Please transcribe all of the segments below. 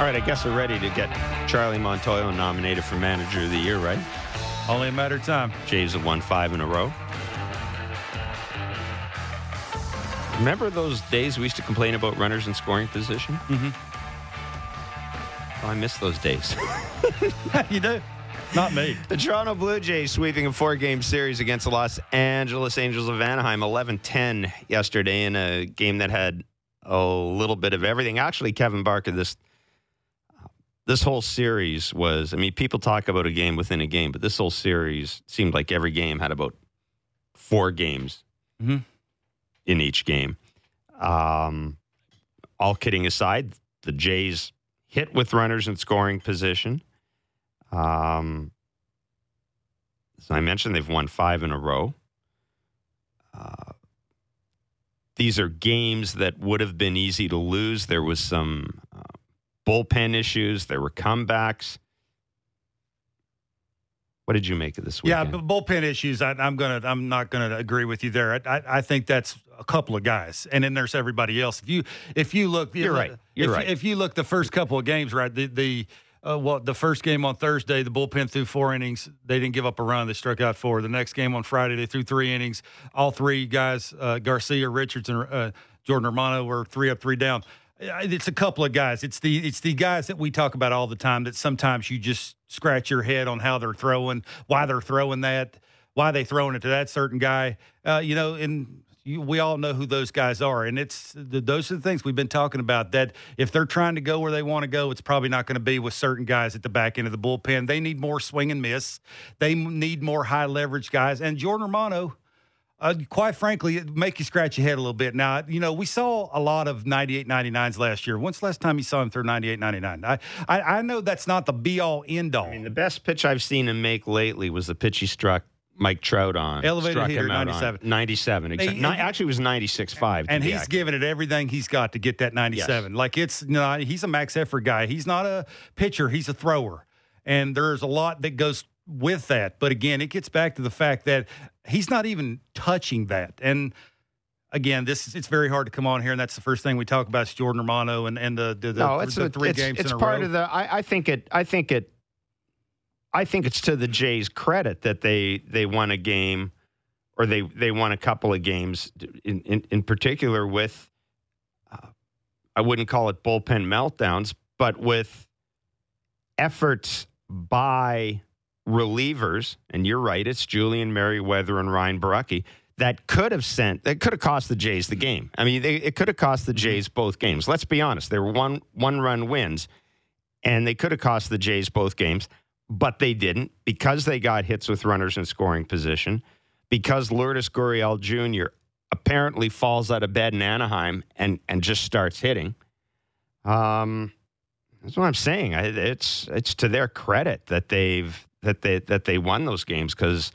All right, I guess we're ready to get Charlie Montoyo nominated for Manager of the Year, right? Only a matter of time. Jays have won five in a row. Remember those days we used to complain about runners in scoring position? Mm-hmm. Oh, I miss those days. you do. Not me. The Toronto Blue Jays sweeping a four game series against the Los Angeles Angels of Anaheim 11 10 yesterday in a game that had a little bit of everything. Actually, Kevin Barker, this this whole series was, I mean, people talk about a game within a game, but this whole series seemed like every game had about four games mm-hmm. in each game. Um, all kidding aside, the Jays hit with runners in scoring position. Um, as I mentioned, they've won five in a row. Uh, these are games that would have been easy to lose. There was some bullpen issues. There were comebacks. What did you make of this weekend? Yeah, bullpen issues. I, am gonna. I'm not gonna agree with you there. I, I, I, think that's a couple of guys, and then there's everybody else. If you if you look, you're if, right. You're if, right. If you look the first couple of games, right, the the uh, well, the first game on Thursday, the bullpen threw four innings. They didn't give up a run. They struck out four. The next game on Friday, they threw three innings. All three guys, uh, Garcia, Richards, and uh, Jordan Romano, were three up, three down. It's a couple of guys. It's the it's the guys that we talk about all the time. That sometimes you just scratch your head on how they're throwing, why they're throwing that, why they throwing it to that certain guy. Uh, you know, and you, we all know who those guys are, and it's the, those are the things we've been talking about. That if they're trying to go where they want to go, it's probably not going to be with certain guys at the back end of the bullpen. They need more swing and miss. They need more high leverage guys. And Jordan Romano, uh, quite frankly, it make you scratch your head a little bit. Now, you know, we saw a lot of 98 99s last year. When's the last time you saw him throw 98 99? I, I, I know that's not the be all end all. I mean, the best pitch I've seen him make lately was the pitch he struck Mike Trout on. Elevated struck heater, 97. On 97. Exactly. He- actually, it was 96.5. and he's giving it everything he's got to get that 97. Like it's, you know, he's a max effort guy. He's not a pitcher, he's a thrower. And there's a lot that goes with that. But again, it gets back to the fact that he's not even touching that. And again, this is, it's very hard to come on here, and that's the first thing we talk about is Jordan Romano and, and the, the, the, no, it's the a, three it's, games it's part row. of the. I, I think it. I think it. I think it's to the Jays' credit that they they won a game, or they they won a couple of games in in, in particular with. Uh, I wouldn't call it bullpen meltdowns, but with efforts by relievers, and you're right, it's Julian Merryweather and Ryan Borucki that could have sent that could have cost the Jays the game. I mean, they, it could have cost the Jays both games. Let's be honest; they were one one run wins, and they could have cost the Jays both games, but they didn't because they got hits with runners in scoring position. Because Lourdes Gurriel Jr. apparently falls out of bed in Anaheim and and just starts hitting. Um, that's what I'm saying. It's it's to their credit that they've that they that they won those games because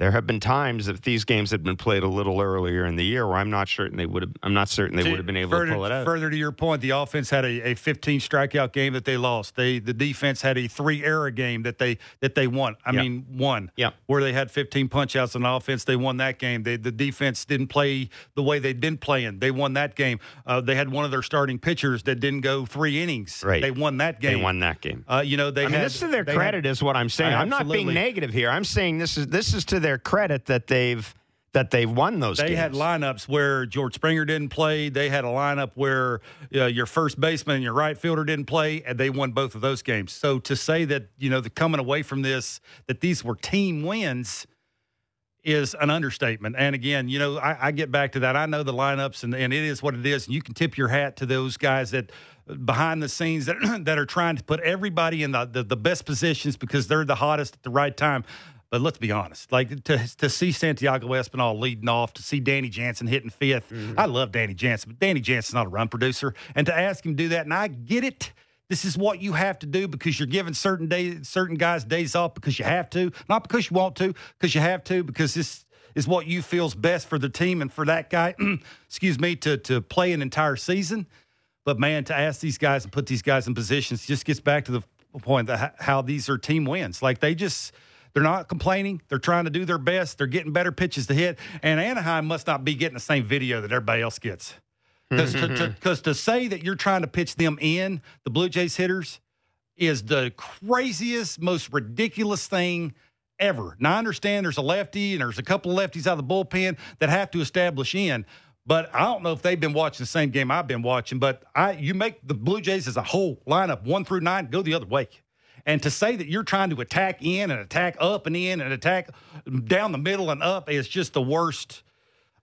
there have been times if these games had been played a little earlier in the year where I'm not certain they would have I'm not certain they would have been able further, to pull it out. Further to your point, the offense had a, a 15 strikeout game that they lost. They the defense had a three error game that they that they won. I Yeah. mean, won. Yeah. Where they had 15 punchouts on offense, they won that game. They, the defense didn't play the way they'd been playing. They won that game. Uh, they had one of their starting pitchers that didn't go three innings. Right. They won that game. They won that game. Uh, you know, they I mean, had, this is to their they had- credit, is what I'm saying. Uh, I'm not being negative here. I'm saying this is this is to their credit that they've that they've won those. Games. They games. had lineups where George Springer didn't play. They had a lineup where uh, your first baseman and your right fielder didn't play, and they won both of those games. So to say that you know the coming away from this that these were team wins is an understatement. And again, you know, I, I get back to that. I know the lineups, and, and it is what it is. And you can tip your hat to those guys that behind the scenes that that are trying to put everybody in the, the, the best positions because they're the hottest at the right time. But let's be honest, like to to see Santiago Espinal leading off, to see Danny Jansen hitting 5th mm-hmm. I love Danny Jansen, but Danny Jansen's not a run producer. And to ask him to do that, and I get it. This is what you have to do because you're giving certain days, certain guys days off because you have to, not because you want to, because you have to, because this is what you feels best for the team and for that guy, excuse me, to to play an entire season. But man, to ask these guys and put these guys in positions just gets back to the point that how these are team wins. Like they just they're not complaining. They're trying to do their best. They're getting better pitches to hit. And Anaheim must not be getting the same video that everybody else gets. Because to, to, to say that you're trying to pitch them in, the Blue Jays hitters, is the craziest, most ridiculous thing ever. Now, I understand there's a lefty and there's a couple of lefties out of the bullpen that have to establish in. But I don't know if they've been watching the same game I've been watching. But I, you make the Blue Jays as a whole lineup one through nine go the other way. And to say that you're trying to attack in and attack up and in and attack down the middle and up is just the worst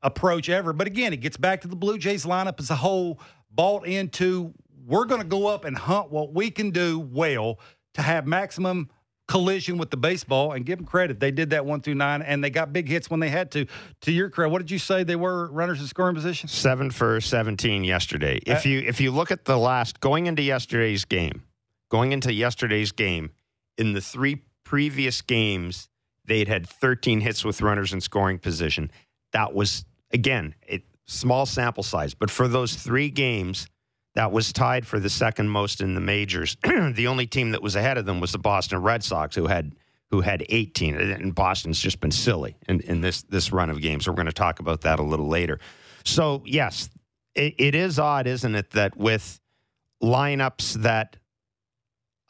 approach ever. But again, it gets back to the Blue Jays lineup as a whole, bought into we're going to go up and hunt what we can do well to have maximum collision with the baseball and give them credit. They did that one through nine and they got big hits when they had to. To your credit, what did you say they were runners in scoring position? Seven for 17 yesterday. If Uh, you if you look at the last going into yesterday's game, going into yesterday's game, in the three previous games, they'd had 13 hits with runners in scoring position. That was again, a small sample size, but for those three games, that was tied for the second most in the majors. the only team that was ahead of them was the Boston Red Sox, who had who had 18. And Boston's just been silly in, in this this run of games. We're going to talk about that a little later. So yes, it, it is odd, isn't it, that with lineups that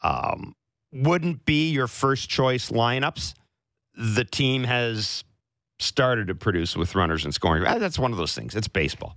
um, wouldn't be your first choice lineups, the team has started to produce with runners and scoring. Ah, That's one of those things. It's baseball.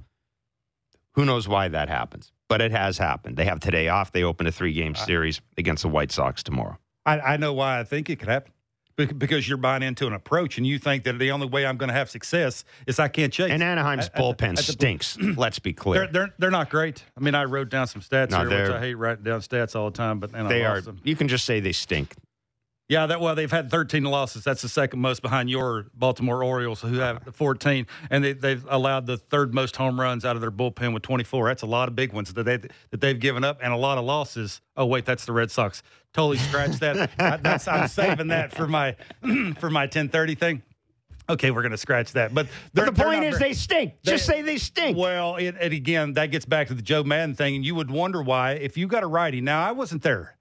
Who knows why that happens? But it has happened. They have today off. They open a three game series against the White Sox tomorrow. I, I know why I think it could happen. Bec- Because you're buying into an approach and you think that the only way I'm going to have success is I can't chase. And Anaheim's At- bullpen at the- stinks. Let's be They're, clear. they're they're not great. I mean, I wrote down some stats No, here, which I hate writing down stats all the time, but They are. them. You can just say they stink. Yeah, that well, they've had 13 losses. That's the second most behind your Baltimore Orioles, who have 14, and they, they've allowed the third most home runs out of their bullpen with 24. That's a lot of big ones that they that they've given up, and a lot of losses. Oh wait, that's the Red Sox. Totally scratched that. I, that's, I'm saving that for my for my 10:30 thing. Okay, we're going to scratch that. But, But the point is, very- they stink. Just say they stink. well, it, and again, that gets back to the Joe Maddon thing, and you would wonder why if you got a righty. Now, I wasn't there,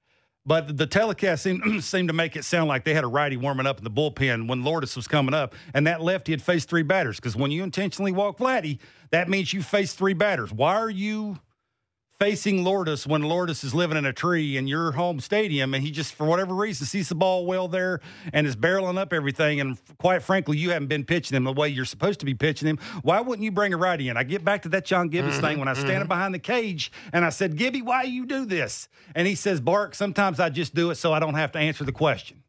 but the telecast seemed, seemed to make it sound like they had a righty warming up in the bullpen when Lourdes was coming up, and that lefty had faced three batters. Because when you intentionally walk Vladdy, that means you face three batters. Why are you facing Lourdes when Lourdes is living in a tree in your home stadium and he just, for whatever reason, sees the ball well there and is barreling up everything. And quite frankly, you haven't been pitching him the way you're supposed to be pitching him. Why wouldn't you bring a righty in? I get back to that John Gibbons thing when I mm-hmm, was standing mm-hmm. behind the cage and I said, Gibby, why you do this? And he says, Bark, sometimes I just do it so I don't have to answer the question.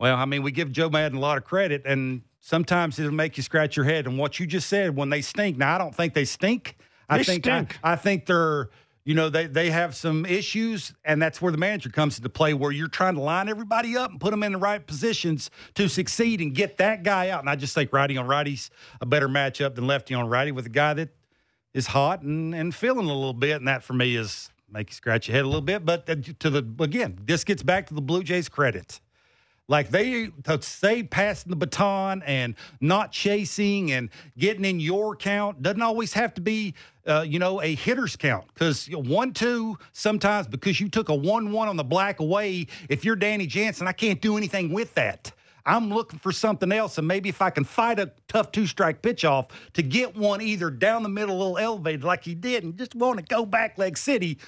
Well, I mean, we give Joe Maddon a lot of credit, and sometimes it'll make you scratch your head. And what you just said, when they stink, now I don't think they stink. I They think. I, I think they're, you know, they they have some issues, and that's where the manager comes into play, where you're trying to line everybody up and put them in the right positions to succeed and get that guy out. And I just think righty on righty's a better matchup than lefty on righty with a guy that is hot and and feeling a little bit, and that for me is make you scratch your head a little bit. But to the again, this gets back to the Blue Jays' credit. Like they to say passing the baton and not chasing and getting in your count doesn't always have to be, uh, you know, a hitter's count because one two sometimes because you took a one one on the black away. If you're Danny Jansen, I can't do anything with that. I'm looking for something else, and maybe if I can fight a tough two strike pitch off to get one either down the middle, a little elevated like he did, and just want to go back leg city,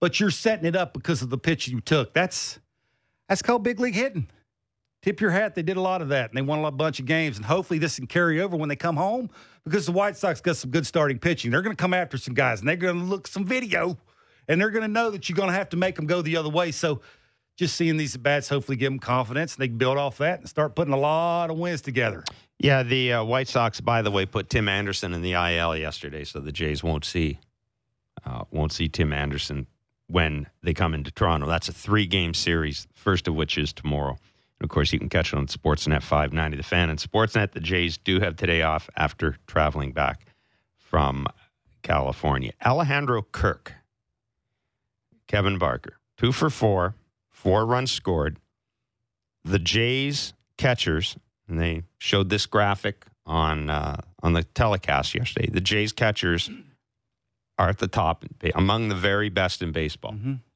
but you're setting it up because of the pitch you took. That's that's called big league hitting tip your hat. They did a lot of that, and they won a bunch of games. And hopefully, this can carry over when they come home because the White Sox got some good starting pitching. They're going to come after some guys, and they're going to look some video, and they're going to know that you're going to have to make them go the other way. So, just seeing these at bats hopefully give them confidence, and they can build off that and start putting a lot of wins together. Yeah, the uh, White Sox, by the way, put Tim Anderson in the IL yesterday, so the Jays won't see uh, won't see Tim Anderson when they come into Toronto. That's a three game series, first of which is tomorrow. Of course, you can catch it on Sportsnet 590 The Fan. And Sportsnet, the Jays do have today off after traveling back from California. Alejandro Kirk, Kevin Barker, two for four, four runs scored. The Jays catchers, and they showed this graphic on uh, on the telecast yesterday. The Jays catchers are at the top, among the very best in baseball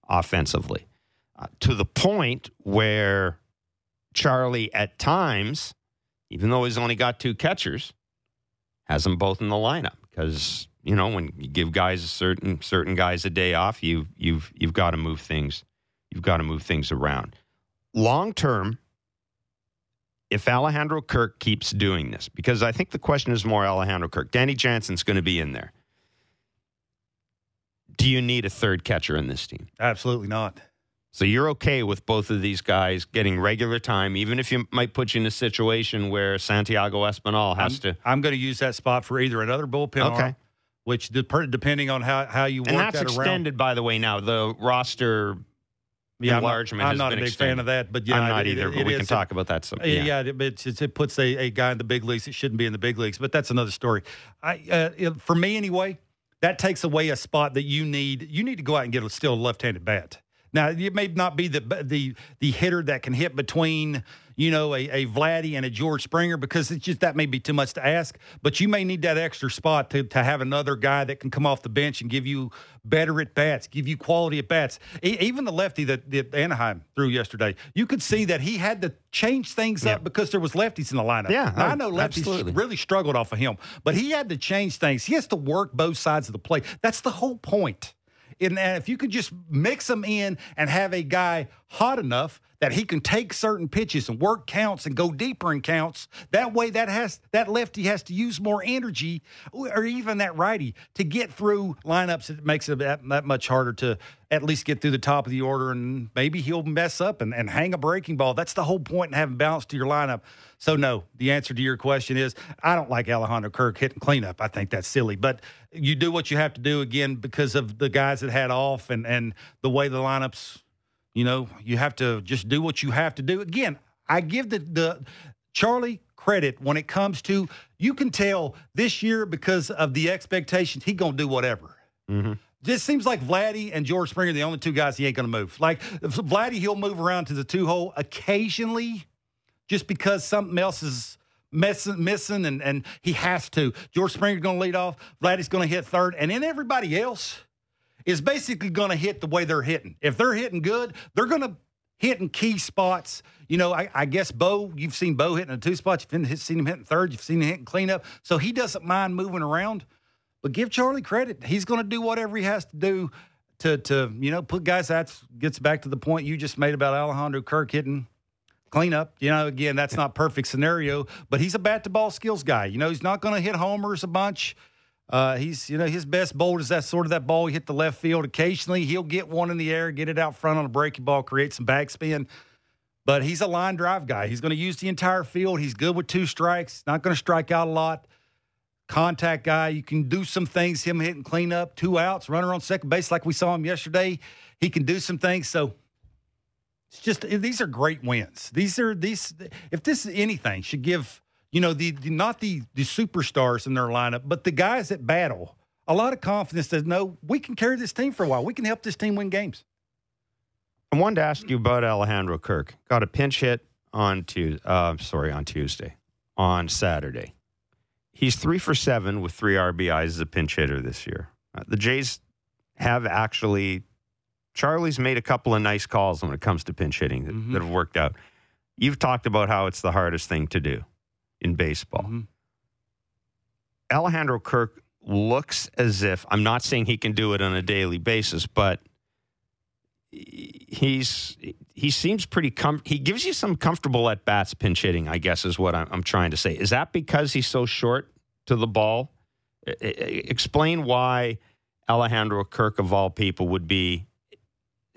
offensively, uh, to the point where Charlie, at times, even though he's only got two catchers, has them both in the lineup because you know, when you give guys a certain certain guys a day off, you you've you've got to move things. You've got to move things around. Long term, if Alejandro Kirk keeps doing this, because I think the question is more Alejandro Kirk. Danny Jansen's going to be in there. Do you need a third catcher in this team? Absolutely not. So you're okay with both of these guys getting regular time, even if you might put you in a situation where Santiago Espinal has I'm, to. I'm going to use that spot for either another bullpen Okay. arm, which depending on how, how you work And that's that around. extended, by the way. Now the roster Yeah, I'm not- enlargement I'm not, a big extended. fan of that, but yeah, I'm not it- either, it- but it we can talk about that. Some, Yeah, yeah. it, it puts a, a guy in the big leagues that shouldn't be in the big leagues, but that's another story. I, uh, for me anyway, that takes away a spot that you need. You need to go out and get a still left-handed bat. Now, it may not be the the the hitter that can hit between you know a, a Vladdy and a George Springer because it's just that may be too much to ask. But you may need that extra spot to to have another guy that can come off the bench and give you better at bats, give you quality at bats. E- even the lefty that, that Anaheim threw yesterday, you could see that he had to change things Yeah. up because there was lefties in the lineup. Yeah, Now, oh, I know lefties absolutely. really struggled off of him, but he had to change things. He has to work both sides of the plate. That's the whole point. And if you could just mix them in and have a guy hot enough that he can take certain pitches and work counts and go deeper in counts, that way that has that lefty has to use more energy, or even that righty to get through lineups. It makes it that, that much harder to at least get through the top of the order, and maybe he'll mess up and, and hang a breaking ball. That's the whole point in having balance to your lineup. So no, the answer to your question is I don't like Alejandro Kirk hitting cleanup. I think that's silly, but you do what you have to do again because of the guys that had off and and the way the lineups. You know, you have to just do what you have to do. Again, I give the the Charlie credit when it comes to you can tell this year because of the expectations he gonna do whatever. hmm This seems like Vladdy and George Springer are the only two guys he ain't going to move. Like Vladdy, he'll move around to the two hole occasionally, just because something else is messing, missing, and and he has to. George Springer's going to lead off. Vladdy's going to hit third, and then everybody else is basically going to hit the way they're hitting. If they're hitting good, they're going to hit in key spots. You know, I, I guess Bo, you've seen Bo hitting in two spots. You've seen him hitting third. You've seen him hitting cleanup. So he doesn't mind moving around. But give Charlie credit. He's going to do whatever he has to do to, to you know, put guys. That gets back to the point you just made about Alejandro Kirk hitting cleanup. You know, again, that's not perfect scenario, but he's a bat to ball skills guy. You know, he's not going to hit homers a bunch. Uh, he's, you know, his best bolt is that sort of that ball he hit the left field. Occasionally, he'll get one in the air, get it out front on a breaking ball, create some backspin. But he's a line drive guy. He's going to use the entire field. He's good with two strikes. Not going to strike out a lot. Contact guy. You can do some things. Him hitting cleanup, two outs, runner on second base, like we saw him yesterday. He can do some things. So it's just these are great wins. These are these. If this is anything, should give you know the, the not the the superstars in their lineup, but the guys that battle a lot of confidence that no, we can carry this team for a while. We can help this team win games. I wanted to ask you about Alejandro Kirk. Got a pinch hit on Tuesday. Uh, sorry, on Tuesday. On Saturday, he's three for seven with three RBIs as a pinch hitter this year. Uh, the Jays have actually. Charlie's made a couple of nice calls when it comes to pinch hitting that, Mhm. that have worked out. You've talked about how it's the hardest thing to do in baseball. Mhm. Alejandro Kirk looks as if I'm not saying he can do it on a daily basis, but he's he seems pretty com- he gives you some comfortable at bats pinch hitting i guess is what I'm, I'm trying to say is that because he's so short to the ball I- I- explain why alejandro kirk of all people would be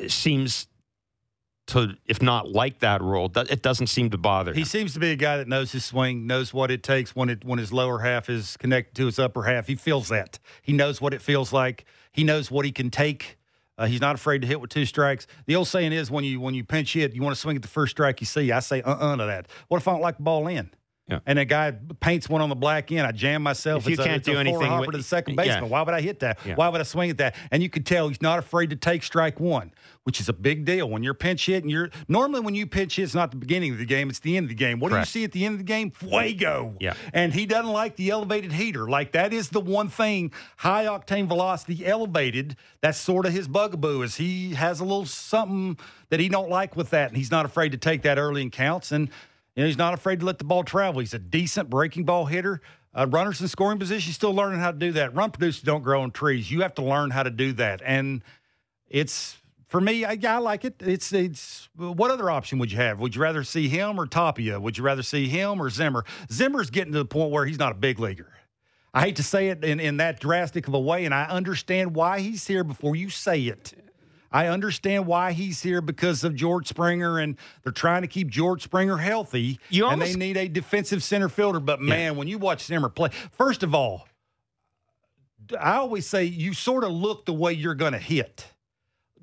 seems to if not like that role it doesn't seem to bother Him. He seems to be a guy that knows his swing, knows what it takes when it when his lower half is connected to his upper half. He feels that. He knows what it feels like. He knows what he can take. Uh, he's not afraid to hit with two strikes. The old saying is when you when you pinch hit, you want to swing at the first strike you see. I say uh uh to that. What if I don't like the ball in? Yeah. And a guy paints one on the black end. I jam myself. If you It's can't it's do a anything with- to the second yeah. baseman. Why would I hit that? Yeah. Why would I swing at that? And you could tell he's not afraid to take strike one, which is a big deal. When you're pinch hitting, you're normally when you pinch hit, it's not the beginning of the game, it's the end of the game. What Correct. do you see at the end of the game? Fuego. Yeah. And he doesn't like the elevated heater. Like that is the one thing, high octane velocity elevated. That's sort of his bugaboo is he has a little something that he don't like with that. And he's not afraid to take that early in counts. And you know, he's not afraid to let the ball travel. He's a decent breaking ball hitter. Uh, runners in scoring position, still learning how to do that. Run producers don't grow on trees. You have to learn how to do that. And it's for me, I, I like it. It's it's what other option would you have? Would you rather see him or Tapia? Would you rather see him or Zimmer? Zimmer's getting to the point where he's not a big leaguer. I hate to say it in, in that drastic of a way, and I understand why he's here before you say it. I understand why he's here because of George Springer, and they're trying to keep George Springer healthy. You and they need a defensive center fielder. But man, when you watch Zimmer play, first of all, I always say you sort of look the way you're going to hit.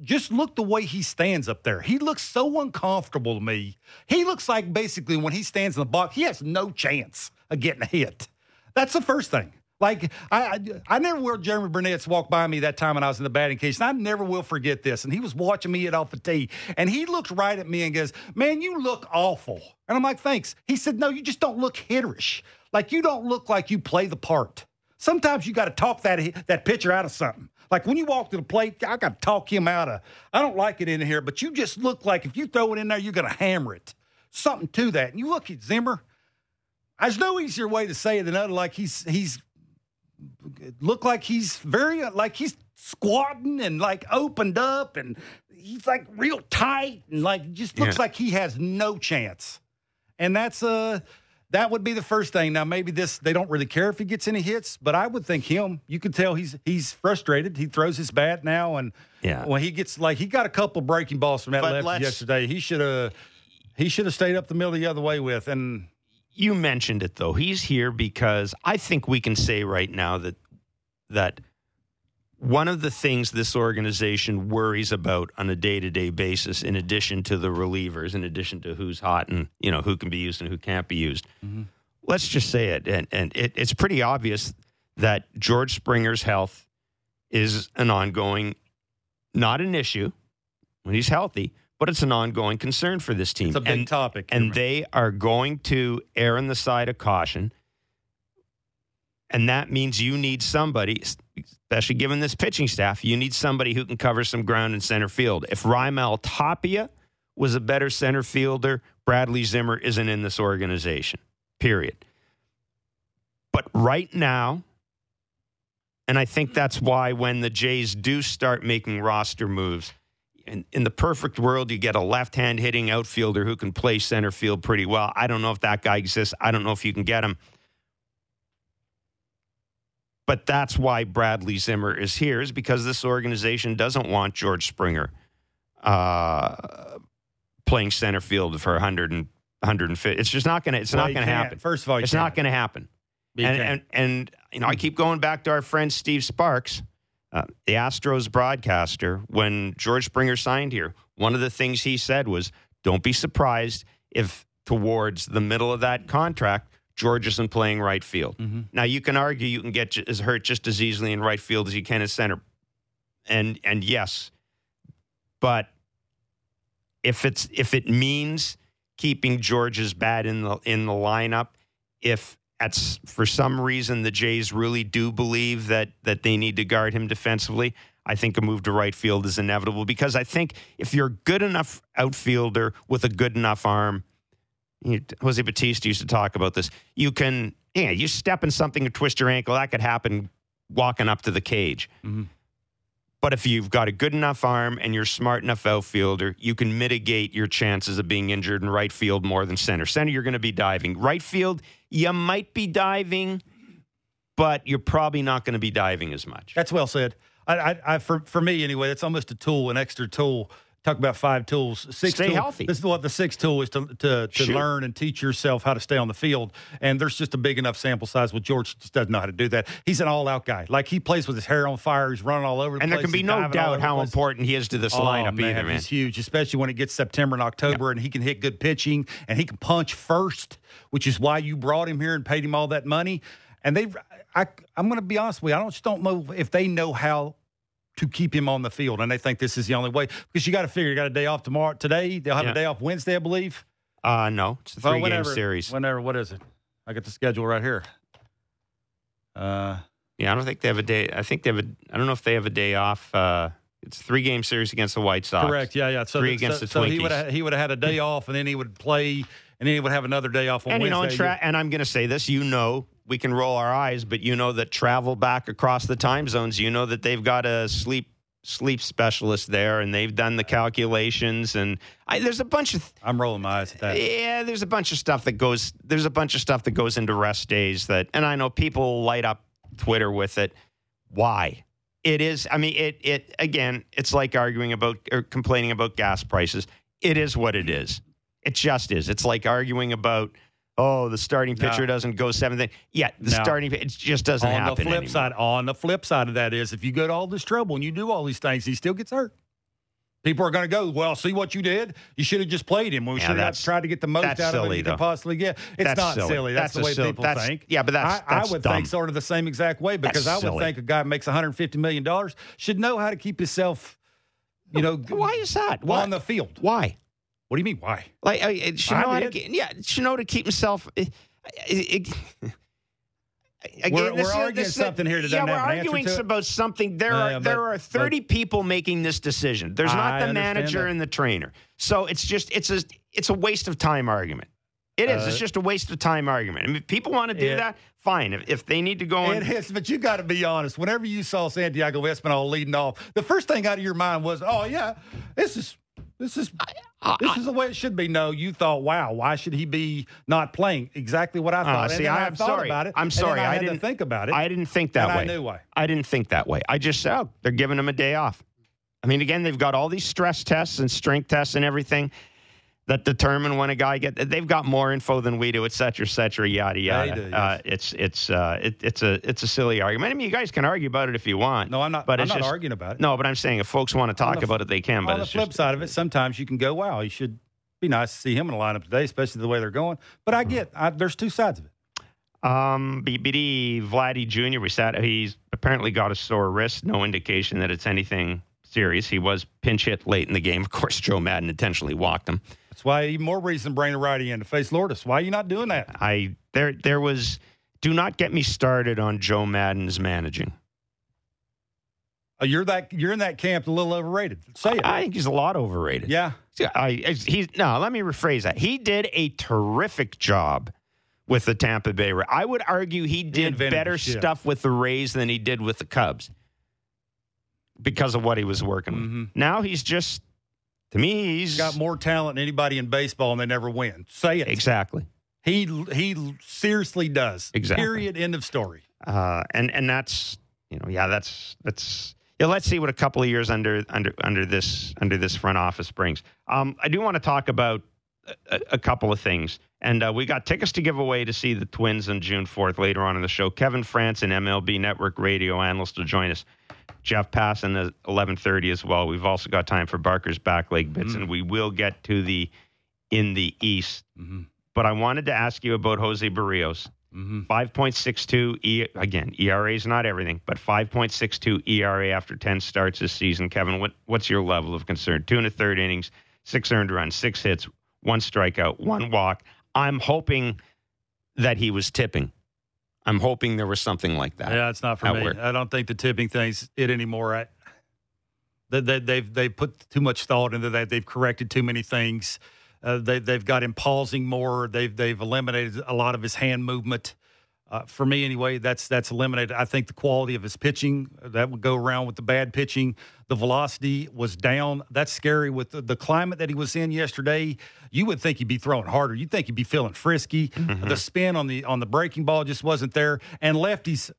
Just look the way he stands up there. He looks so uncomfortable to me. He looks like basically when he stands in the box, he has no chance of getting a hit. That's the first thing. Like I, I, I never will. Jeromy Burnitz walked by me that time when I was in the batting cage, and I never will forget this. And he was watching me at off the tee, and he looked right at me and goes, "Man, you look awful." And I'm like, "Thanks." He said, "No, you just don't look hitterish. Like you don't look like you play the part. Sometimes you got to talk that that pitcher out of something. Like when you walk to the plate, I got to talk him out of. I don't like it in here, but you just look like if you throw it in there, you're going to hammer it. Something to that. And you look at Zimmer. There's no easier way to say it than other. Like he's he's look like he's very like he's squatting and like opened up and he's like real tight and like just looks Yeah. like he has no chance. And that's uh that would be the first thing. Now maybe this they don't really care if he gets any hits, but I would think him. You can tell he's he's frustrated. He throws his bat now and Yeah. when he gets like he got a couple breaking balls from that But left yesterday. He should have he should have stayed up the middle the other way with and you mentioned it though. He's here because I think we can say right now that that one of the things this organization worries about on a day-to-day basis in addition to the relievers in addition to who's hot and you know who can be used and who can't be used mm-hmm. let's just say it and, and it, it's pretty obvious that george springer's health is an ongoing not an issue when he's healthy but it's an ongoing concern for this team it's a big and, topic. and they are going to err on the side of caution. And that means you need somebody, especially given this pitching staff, you need somebody who can cover some ground in center field. If Raimel Tapia was a better center fielder, Bradley Zimmer isn't in this organization, period. But right now, and I think that's why when the Jays do start making roster moves, in, in the perfect world, you get a left hand hitting outfielder who can play center field pretty well. I don't know if that guy exists. I don't know if you can get him. But that's why Bradley Zimmer is here, is because this organization doesn't want George Springer uh, playing center field for 100 and 150. It's just not going to. It's Well, not going to can't. happen. First of all, it's not can't. going to happen. And, and and you know, I keep going back to our friend Steve Sparks, uh, the Astros broadcaster. When George Springer signed here, one of the things he said was, "Don't be surprised if towards the middle of that contract, George isn't playing right field." Mhm. Now you can argue you can get as hurt just as easily in right field as you can in center, and and yes, but if it's if it means keeping George's bat in the in the lineup, if at for some reason the Jays really do believe that that they need to guard him defensively, I think a move to right field is inevitable because I think if you're a good enough outfielder with a good enough arm, you, Jose Bautista used to talk about this. You can, yeah, you step in something and twist your ankle. That could happen walking up to the cage. Mhm. But if you've got a good enough arm and you're smart enough outfielder, you can mitigate your chances of being injured in right field more than center. Center, you're going to be diving. Right field, you might be diving, but you're probably not going to be diving as much. That's well said. I, I, I for for me anyway, that's almost a tool, an extra tool. Talk about five tools. Six Stay tool- healthy. This is what the sixth tool is to to, to learn and teach yourself how to stay on the field. And there's just a big enough sample size. Well, George just doesn't know how to do that. He's an all out guy. Like he plays with his hair on fire. He's running all over the And there can be no doubt how important he is to this Oh, lineup man, either, man. He's huge, especially when it gets September and October, and he can hit good pitching and he can punch first, which is why you brought him here and paid him all that money. And they, I, I'm going to be honest with you, I don't, just don't know if they know how to keep him on the field, and they think this is the only way because you got to figure you got a day off tomorrow. Today they'll have Yeah. a day off Wednesday, I believe. Uh, no, it's a Oh, three game series. Whenever, what is it? I got the schedule right here. Uh, Yeah, I don't think they have a day. I think they have a. I don't know if they have a day off. Uh, it's a three game series against the White Sox. Correct. Yeah, yeah. So, Three the- against so, the so he Twinkies. would have he would have had a day off, and then he would play, and then he would have another day off on And you Wednesday. know, and, tra- and I'm going to say this. You know, we can roll our eyes, but you know that travel back across the time zones, you know that they've got a sleep sleep specialist there, and they've done the calculations. And I, there's a bunch of I'm rolling my eyes at that. yeah, there's a bunch of stuff that goes. There's a bunch of stuff that goes into rest days that, and I know people light up Twitter with it. Why? It is. I mean, it. It again. It's like arguing about or complaining about gas prices. It is what it is. It just is. It's like arguing about. Oh, the starting pitcher No. doesn't go seventh. Yeah, the No. starting. It just doesn't on happen. On the flip anymore. side, on the flip side of that is if you go to all this trouble and you do all these things, he still gets hurt. People are going to go, well, see what you did? You should have just played him. We Yeah, should have tried to get the most out of silly, you though. could possibly get. It's That's not silly. silly. That's, That's the way silly- people that's- think. yeah, but that's- I, that's I would dumb. think sort of the same exact way because I would silly. think a guy who makes 150 million dollars should know how to keep himself, you know, Why is that? Why? on the field. Why? What do you mean? Why? Like uh, it I know did. yeah, to keep himself. uh, it- it- Again, We're- we're is- arguing something here that Yeah, we're an arguing about something. There Yeah, are yeah, there are thirty people making this decision. There's not I the manager that. and the trainer. So it's just it's a it's a waste of time argument. It is. Uh, it's just a waste of time argument. I mean, if people want to do it- that, fine. If, if they need to go on, It is, but you got to be honest. Whenever you saw Santiago Espinal leading off, the first thing out of your mind was, "Oh yeah, this is this is this is the way it should be." No, you thought, "Wow, why should he be not playing?" Exactly what I thought. And Uh, see, I I'm thought sorry. about it. I'm sorry. I, I had to didn't- think about it. I didn't think that way. I knew why. I didn't think that way. I just said, oh, they're giving him a day off. I mean, again, they've got all these stress tests and strength tests and everything that determine when a guy get. They've got more info than we do, et cetera, et cetera, yada yada. do, yes. uh, it's it's uh, it, it's a it's a silly argument. I mean, you guys can argue about it if you want. No, I'm not. But I'm it's not just- arguing about it. No, but I'm saying if folks want to talk the- about it, they can. But On the flip just, side of it, sometimes you can go, "Wow, you should be nice to see him in the lineup today, especially the way they're going." But. I get I, there's two sides of it. Um, BBD Vladdy Jr. We sat. He's apparently got a sore wrist. No indication that it's anything serious. He was pinch hit late in the game. Of course, Joe Maddon intentionally walked him. That's why even more reason to bring the righty in to face Lourdes. Why are you not doing that? I there there was. Do not get me started on Joe Maddon's managing. Uh, you're that you're in that camp a little overrated. Say it. I think he's a lot overrated. yeah. Yeah, I, he's no. Let me rephrase that. He did a terrific job with the Tampa Bay Rays. I would argue he did invented better stuff with the Rays than he did with the Cubs because of what he was working with. Mhm. Now he's just, to me, he's got more talent than anybody in baseball, and they never win. Say it. exactly. He he seriously does. Exactly. Period. End of story. Uh, and and that's you know yeah that's that's yeah. Let's see what a couple of years under under under this under this front office brings. Um, I do want to talk about a, a couple of things, and uh, we got tickets to give away to see the Twins on June fourth later on in the show. Kevin Frandsen and MLB Network radio analyst will join us. Jeff Passan at eleven thirty as well. We've also got time for Barker's back leg bits, and we will get to the in the East. Mm-hmm. But I wanted to ask you about Jose Berrios. Mm-hmm. 5.62 e, again ERA is not everything but 5.62 ERA after 10 starts this season Kevin what what's your level of concern two and a third innings six earned runs six hits one strikeout one walk I'm hoping that he was tipping I'm hoping there was something like that Yeah, it's not for me. work. I don't think the tipping thing's it anymore. I, they, they, they've they put too much thought into that. They've corrected too many things. Uh, they they've got him pausing more. They've they've eliminated a lot of his hand movement. Uh, for me, anyway, that's that's eliminated. I think the quality of his pitching that would go around with the bad pitching. The velocity was down. That's scary with the, the climate that he was in yesterday. You would think he'd be throwing harder. You'd think he'd be feeling frisky. The spin on the on the breaking ball just wasn't there. And lefties,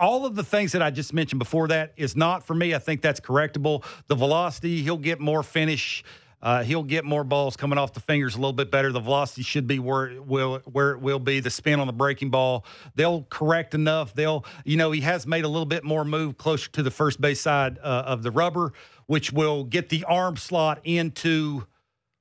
all of the things that I just mentioned before that is not for me. I think that's correctable. The velocity, he'll get more finish. Uh, he'll get more balls coming off the fingers a little bit better. The velocity should be where it will where it will be. The spin on the breaking ball, they'll correct enough. They'll, you know, he has made a little bit more move closer to the first base side uh, of the rubber, which will get the arm slot into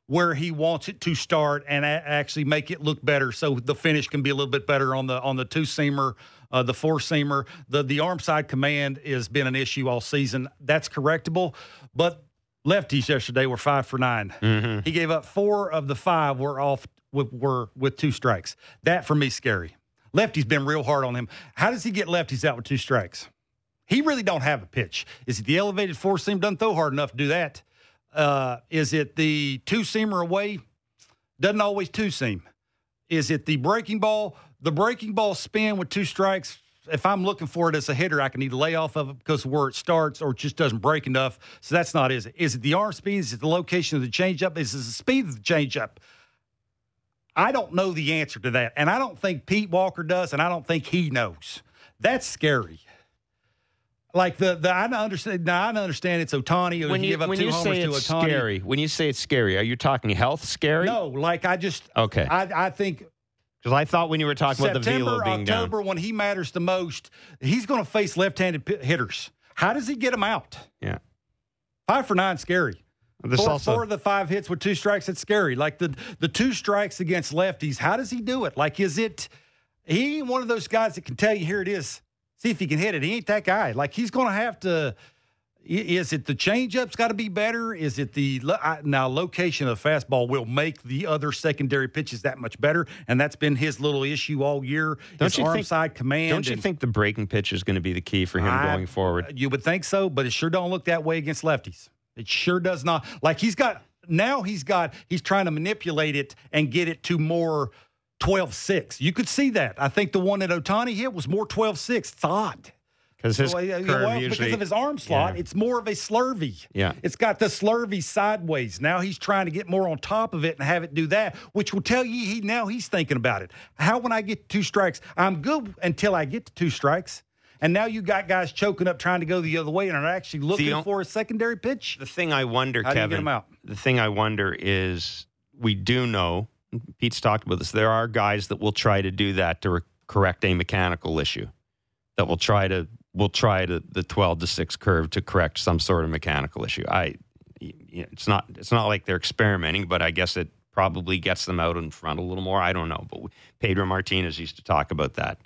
where he wants it to start and a- actually make it look better, so the finish can be a little bit better on the on the two seamer, uh, the four seamer. The the arm side command has been an issue all season. That's correctable, but lefties yesterday were five for 9 Mhm. He gave up four of the five were off with were with two strikes. That for me scary. Lefty's been real hard on him. How does he get lefties out with two strikes? He really don't have a pitch. Is it the elevated four seam? Doesn't throw hard enough to do that. Uh, is it the two seamer away? Doesn't always two seam. Is it the breaking ball? The breaking ball spin with two strikes. If I'm looking for it as a hitter, I can either lay off of it because of where it starts or it just doesn't break enough. So that's not is it. Is it the arm speed? Is it the location of the changeup? Is it the speed of the changeup? I don't know the answer to that. And I don't think Pete Walker does, and I don't think he knows. That's scary. Like the the I understand now I understand it's Ohtani when you, give up when two you homers say to it's scary, when you say it's scary, are you talking health scary? No, like I just Okay. I I think Because I thought when you were talking about the velo being down, October, when he matters the most, he's going to face left-handed p- hitters. How does he get them out? yeah. Five for nine, scary. This four, also four of the five hits with two strikes, it's scary. Like the the two strikes against lefties, how does he do it? Like, is it he ain't one of those guys that can tell you here it is, see if he can hit it. He ain't that guy. Like he's going to have to. Is it the changeup's got to be better? Is it the now location of the fastball will make the other secondary pitches that much better, and that's been his little issue all year. Don't you arm think- side command. Don't you and- think the breaking pitch is going to be the key for him I- going forward? Uh, you would think so, but it sure don't look that way against lefties. It sure does not. Like he's got now he's got he's trying to manipulate it and get it to more 12-6. You could see that. I think the one that Ohtani hit was more 12-6. It's odd. Because his Well, curve well, usually because of his arm slot, yeah. it's more of a slurvy. Yeah. It's got the slurvy sideways. Now he's trying to get more on top of it and have it do that, which will tell you he now he's thinking about it. How when I get two strikes, I'm good until I get to two strikes. And now you got guys choking up trying to go the other way and are actually looking for a secondary pitch. The thing I wonder, How do you get Kevin, the thing I wonder is we do know, Pete's talked about this, there are guys that will try to do that to re- correct a mechanical issue, that will try to will try to the 12 to 6 curve to correct some sort of mechanical issue. I you know, it's not it's not like they're experimenting, but I guess it probably gets them out in front a little more. I don't know, but Pedro Martinez used to talk about that.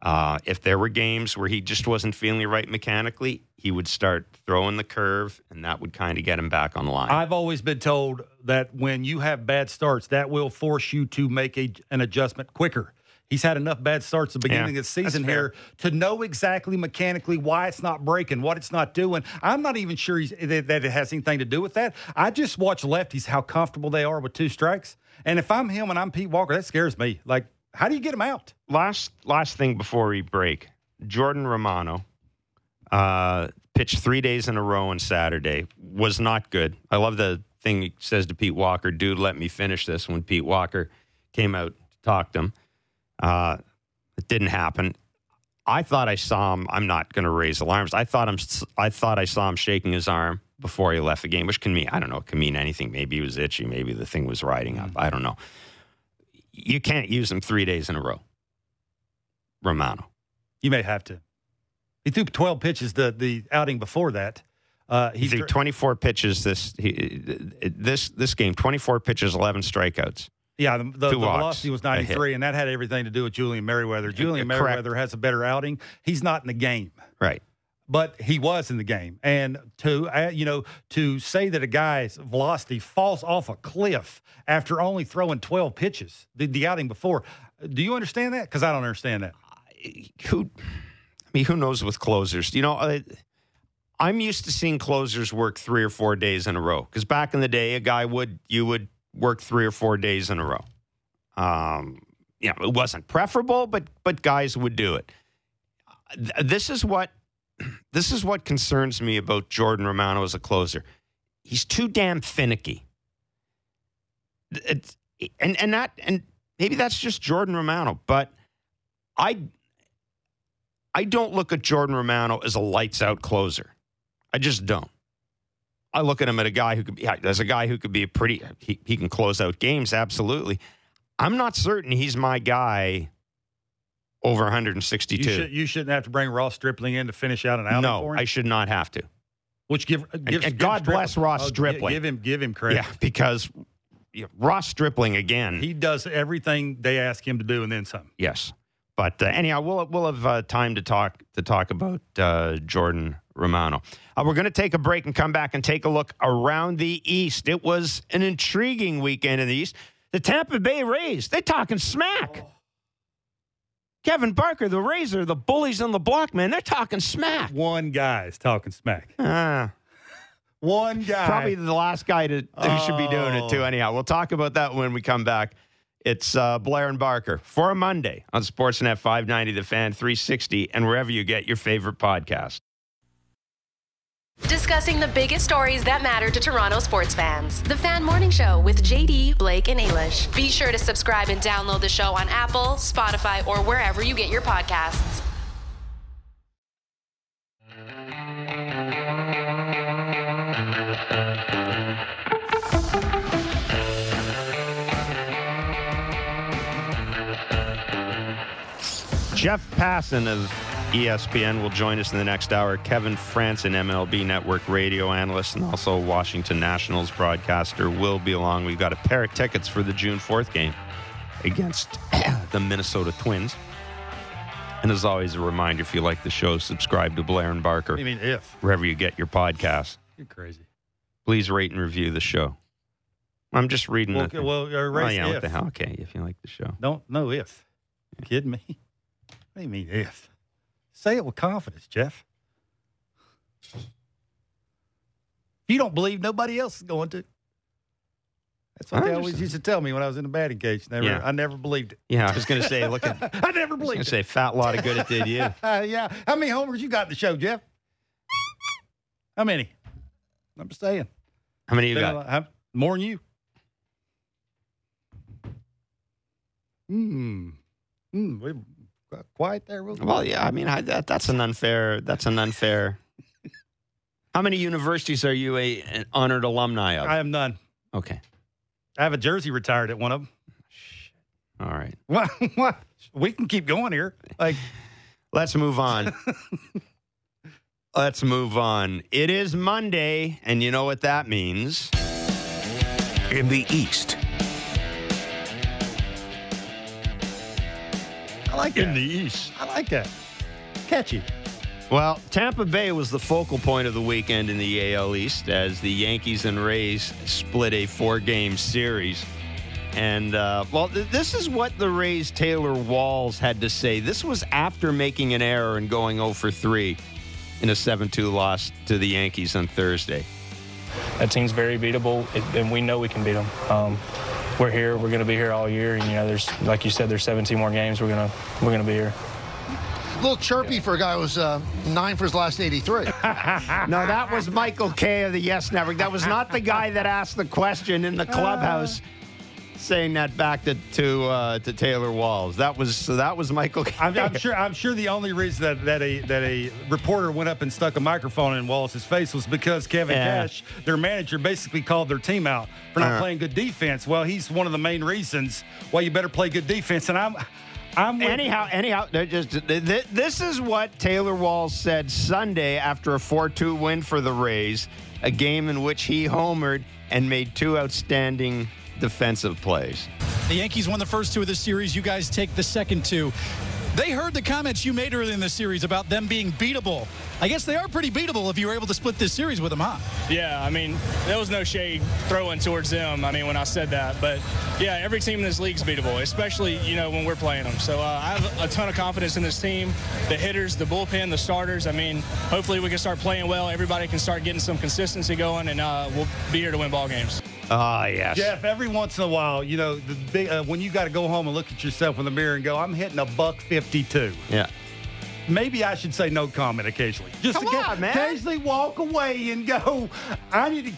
Uh, if there were games where he just wasn't feeling right mechanically, he would start throwing the curve, and that would kind of get him back on the line. I've always been told that when you have bad starts, that will force you to make a, an adjustment quicker. He's had enough bad starts at the beginning Yeah, of the season here to know exactly mechanically why it's not breaking, what it's not doing. I'm not even sure he's, that, that it has anything to do with that. I just watch lefties how comfortable they are with two strikes, and if I'm him and I'm Pete Walker, that scares me. Like, how do you get him out? last last thing before we break, Jordan Romano uh, pitched three days in a row on Saturday. Was not good. I love the thing he says to Pete Walker, "Dude, let me finish this." When Pete Walker came out to talk to him, uh, it didn't happen. I thought I saw him. I'm not going to raise alarms. I thought him. I thought I saw him shaking his arm before he left the game, which can mean I don't know. It can mean anything. Maybe he was itchy. Maybe the thing was riding up. I don't know. You can't use him three days in a row. Romano. You may have to. He threw 12 pitches the the outing before that. Uh, He threw 24 pitches this he, this this game. 24 pitches, 11 strikeouts. Yeah, the, the, the velocity was 93, and that had everything to do with Julian Merryweather. Julian correct. Merryweather has a better outing. He's not in the game, Right. but he was in the game. And to uh, you know to say that a guy's velocity falls off a cliff after only throwing 12 pitches, the, the outing before, do you understand that? Because I don't understand that. Who? I mean, who knows with closers? You know, I, I'm used to seeing closers work three or four days in a row. Because back in the day, a guy would you would work three or four days in a row. Um, you know, it wasn't preferable, but but guys would do it. This is what this is what concerns me about Jordan Romano as a closer. He's too damn finicky. It's, and and that and maybe that's just Jordan Romano, but I I don't look at Jordan Romano as a lights out closer. I just don't. I look at him at a guy who could be as a guy who could be a pretty he, he can close out games absolutely. I'm not certain he's my guy over 162. You, should, you shouldn't have to bring Ross Stripling in to finish out an outing no, for him. I should not have to. which give, gives, and God gives bless Ross oh, Stripling. Give him give him credit. Yeah, because you know, Ross Stripling again. He does everything they ask him to do and then some. Yes, but uh, anyhow, we'll we'll have uh, time to talk to talk about uh, Jordan Romano. Uh, we're going to take a break and come back and take a look around the East. It was an intriguing weekend in the East. The Tampa Bay Rays, they're talking smack. Kevin Barker, the Rays are the bullies on the block, man. They're talking smack. One guy is talking smack. Ah, One guy. probably the last guy to, who should be doing it too. Oh. Anyhow, we'll talk about that when we come back. It's uh, Blair and Barker for a Monday on Sportsnet 590, The Fan 360, and wherever you get your favorite podcast. Discussing the biggest stories that matter to Toronto sports fans. The Fan Morning Show with JD, Blake, and Ailish. Be sure to subscribe and download the show on Apple, Spotify, or wherever you get your podcasts. Jeff Passan of ESPN will join us in the next hour. Kevin Frandsen, MLB Network radio analyst and also Washington Nationals broadcaster, will be along. We've got a pair of tickets for the June 4th game against the Minnesota Twins. And as always, a reminder if you like the show, subscribe to Blair and Barker I mean, if wherever you get your podcast. you're crazy. Please rate and review the show. I'm just reading Well, the well, erase yeah, what the hell? Okay, if you like the show. Don't no if. You kidding me? What do you mean if? Say it with confidence, Jeff. If you don't believe, nobody else is going to. That's what I they always used to tell me when I was in the batting cage. Never, Yeah. I never believed it. Yeah, I was going to say, look at, I never believed. I was going to say, fat lot of good it did you. yeah. How many homers you got in the show, Jeff? How many? I'm just saying. How many you got? More than you. Hmm. Hmm. We got quiet there. Real Well, yeah, I mean, I, that, that's an unfair. That's an unfair. How many universities are you a, an honored alumni of? I am none. okay, I have a jersey retired at one of them. all right. What? What? We can keep going here. Like, Let's move on. Let's move on. It is Monday, and you know what that means. In the East, I like that. East. I like that. Catchy. Well, Tampa Bay was the focal point of the weekend in the AL East as the Yankees and Rays split a four game series. And, uh, well, th- this is what the Rays' Taylor Walls had to say. This was after making an error and going 0 for 3 in a 7 2 loss to the Yankees on Thursday. that team's very beatable, and we know we can beat them. Um, we're here. We're going to be here all year, and you know, there's like you said, there's 17 more games. We're gonna we're gonna be here. A little chirpy for a guy who was uh, nine for his last 83. No, that was Michael Kay of the Yes Network. That was not the guy that asked the question in the clubhouse. Saying that back to to, uh, to Taylor Walls. That was so that was Michael. I'm, I'm sure. I'm sure the only reason that, that a that a reporter went up and stuck a microphone in Wallace's face was because Kevin Yeah. Cash, their manager, basically called their team out for not Uh. playing good defense. Well, he's one of the main reasons why you better play good defense. And I'm, I'm with, Anyhow, anyhow, they're just th- th- this is what Taylor Walls said Sunday after a 4-2 win for the Rays, a game in which he homered and made two outstanding defensive plays. The Yankees won the first two of the series. You guys take the second two. They heard the comments you made earlier in the series about them being beatable. I guess they are pretty beatable if you were able to split this series with them, huh? Yeah, I mean, there was no shade throwing towards them. I mean, when I said that, but yeah, every team in this league's beatable, especially you know when we're playing them. So uh, I have a ton of confidence in this team, the hitters, the bullpen, the starters. I mean, hopefully we can start playing well. Everybody can start getting some consistency going, and uh, we'll be here to win ball games. Ah, yes. Jeff, every once in a while, you know, the big, uh, when you got to go home and look at yourself in the mirror and go, I'm hitting a buck 52. Yeah. Maybe I should say no comment occasionally. Just Come occa- on, man. occasionally walk away and go, I need to